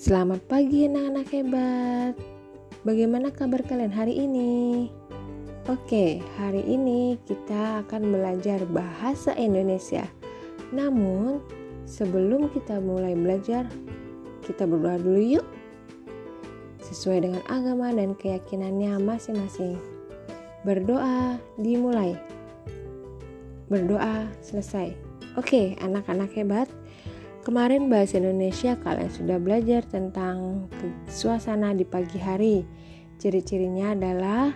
Selamat pagi anak-anak hebat. Bagaimana kabar kalian hari ini? Oke, hari ini kita akan belajar bahasa Indonesia. Namun, sebelum kita mulai belajar, kita berdoa dulu yuk. Sesuai dengan agama dan keyakinannya masing-masing. Berdoa dimulai. Berdoa selesai. Oke, anak-anak hebat. Kemarin bahasa Indonesia kalian sudah belajar tentang suasana di pagi hari. Ciri-cirinya adalah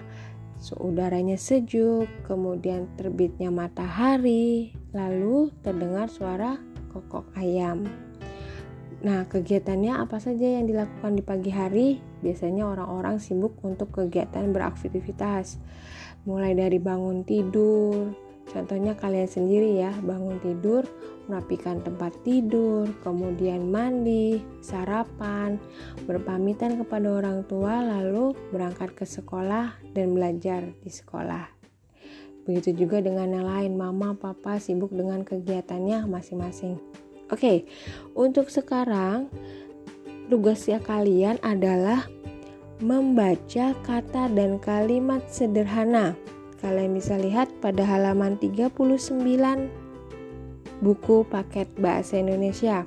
udaranya sejuk, kemudian terbitnya matahari, lalu terdengar suara kokok ayam. Nah, kegiatannya apa saja yang dilakukan di pagi hari? Biasanya orang-orang sibuk untuk kegiatan beraktivitas, mulai dari bangun tidur, Contohnya kalian sendiri ya, bangun tidur, merapikan tempat tidur, kemudian mandi, sarapan, berpamitan kepada orang tua, lalu berangkat ke sekolah dan belajar di sekolah. Begitu juga dengan yang lain, mama, papa sibuk dengan kegiatannya masing-masing. Oke, untuk sekarang tugasnya kalian adalah membaca kata dan kalimat sederhana Kalian bisa lihat pada halaman 39 buku paket bahasa Indonesia.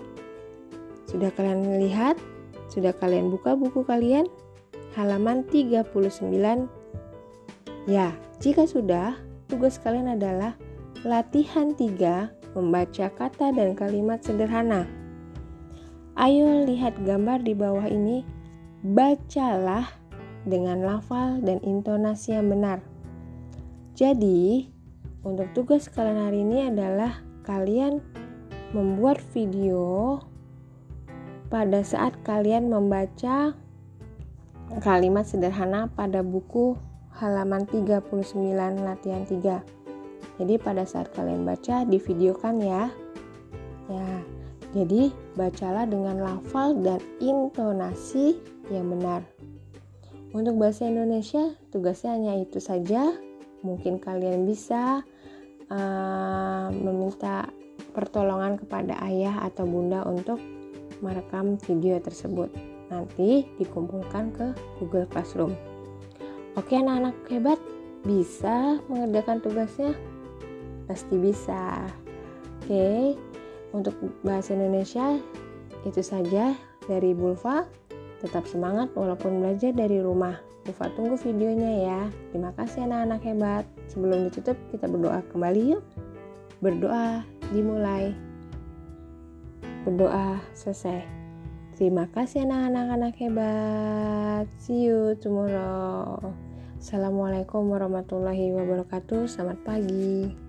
Sudah kalian lihat? Sudah kalian buka buku kalian? Halaman 39. Ya, jika sudah, tugas kalian adalah latihan 3 membaca kata dan kalimat sederhana. Ayo lihat gambar di bawah ini. Bacalah dengan lafal dan intonasi yang benar. Jadi, untuk tugas kalian hari ini adalah kalian membuat video pada saat kalian membaca kalimat sederhana pada buku halaman 39 latihan 3. Jadi pada saat kalian baca divideokan ya. Ya. Jadi bacalah dengan lafal dan intonasi yang benar. Untuk bahasa Indonesia tugasnya hanya itu saja mungkin kalian bisa uh, meminta pertolongan kepada ayah atau bunda untuk merekam video tersebut. Nanti dikumpulkan ke Google Classroom. Oke anak-anak hebat, bisa mengerjakan tugasnya? Pasti bisa. Oke, untuk bahasa Indonesia itu saja dari Bulva. Tetap semangat walaupun belajar dari rumah. Lupa tunggu videonya ya. Terima kasih anak-anak hebat. Sebelum ditutup, kita berdoa kembali yuk. Berdoa dimulai. Berdoa selesai. Terima kasih anak-anak hebat. See you tomorrow. Assalamualaikum warahmatullahi wabarakatuh. Selamat pagi.